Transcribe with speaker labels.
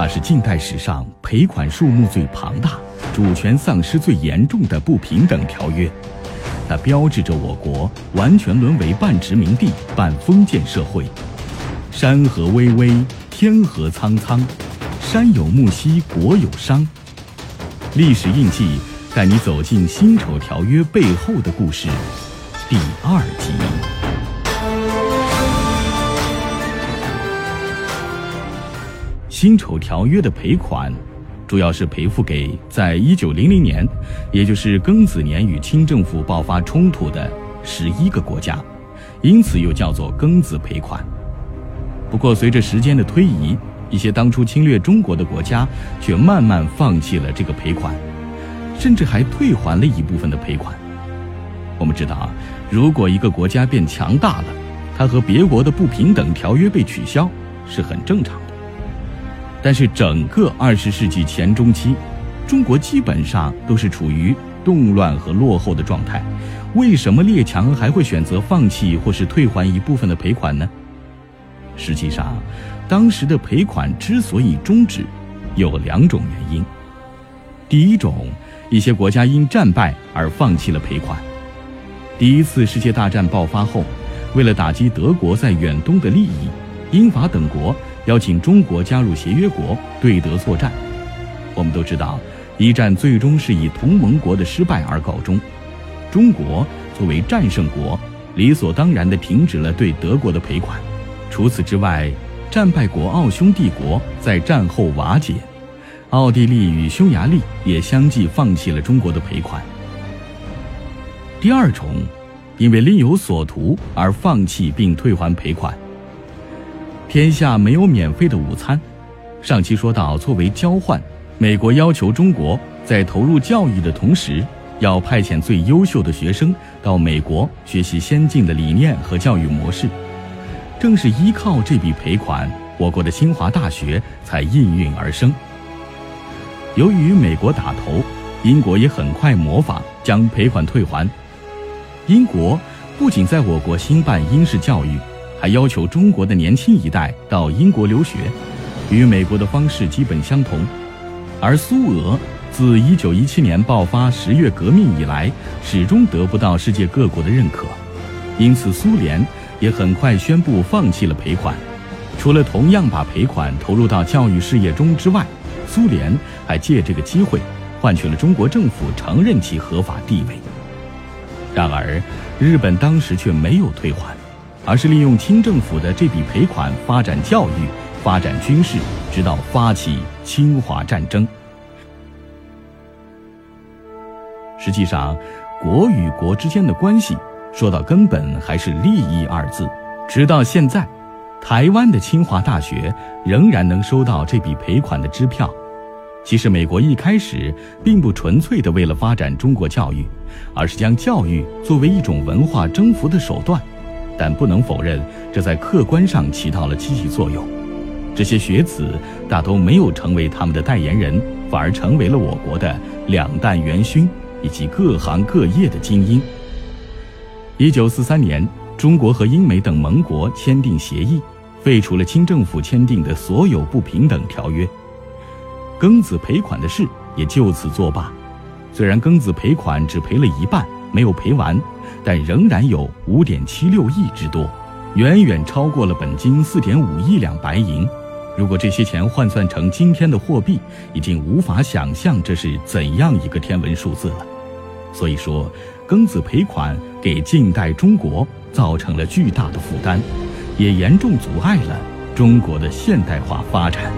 Speaker 1: 它是近代史上赔款数目最庞大、主权丧失最严重的不平等条约。它标志着我国完全沦为半殖民地半封建社会。山河巍巍，天河苍苍，山有木兮国有殇。历史印记带你走进辛丑条约背后的故事，第二集。辛丑条约的赔款，主要是赔付给在一九零零年，也就是庚子年与清政府爆发冲突的十一个国家，因此又叫做庚子赔款。不过，随着时间的推移，一些当初侵略中国的国家却慢慢放弃了这个赔款，甚至还退还了一部分的赔款。我们知道啊，如果一个国家变强大了，它和别国的不平等条约被取消是很正常的。但是整个二十世纪前中期，中国基本上都是处于动乱和落后的状态。为什么列强还会选择放弃或是退还一部分的赔款呢？实际上，当时的赔款之所以终止，有两种原因。第一种，一些国家因战败而放弃了赔款。第一次世界大战爆发后，为了打击德国在远东的利益，英法等国。邀请中国加入协约国对德作战。我们都知道，一战最终是以同盟国的失败而告终。中国作为战胜国，理所当然地停止了对德国的赔款。除此之外，战败国奥匈帝国在战后瓦解，奥地利与匈牙利也相继放弃了中国的赔款。第二重，因为另有所图而放弃并退还赔款。天下没有免费的午餐。上期说到，作为交换，美国要求中国在投入教育的同时，要派遣最优秀的学生到美国学习先进的理念和教育模式。正是依靠这笔赔款，我国的清华大学才应运而生。由于美国打头，英国也很快模仿，将赔款退还。英国不仅在我国兴办英式教育。还要求中国的年轻一代到英国留学，与美国的方式基本相同。而苏俄自1917年爆发十月革命以来，始终得不到世界各国的认可，因此苏联也很快宣布放弃了赔款。除了同样把赔款投入到教育事业中之外，苏联还借这个机会换取了中国政府承认其合法地位。然而，日本当时却没有退还。而是利用清政府的这笔赔款发展教育、发展军事，直到发起侵华战争。实际上，国与国之间的关系，说到根本还是利益二字。直到现在，台湾的清华大学仍然能收到这笔赔款的支票。其实，美国一开始并不纯粹的为了发展中国教育，而是将教育作为一种文化征服的手段。但不能否认，这在客观上起到了积极作用。这些学子大都没有成为他们的代言人，反而成为了我国的两弹元勋以及各行各业的精英。一九四三年，中国和英美等盟国签订协议，废除了清政府签订的所有不平等条约，庚子赔款的事也就此作罢。虽然庚子赔款只赔了一半。没有赔完，但仍然有五点七六亿之多，远远超过了本金四点五亿两白银。如果这些钱换算成今天的货币，已经无法想象这是怎样一个天文数字了。所以说，庚子赔款给近代中国造成了巨大的负担，也严重阻碍了中国的现代化发展。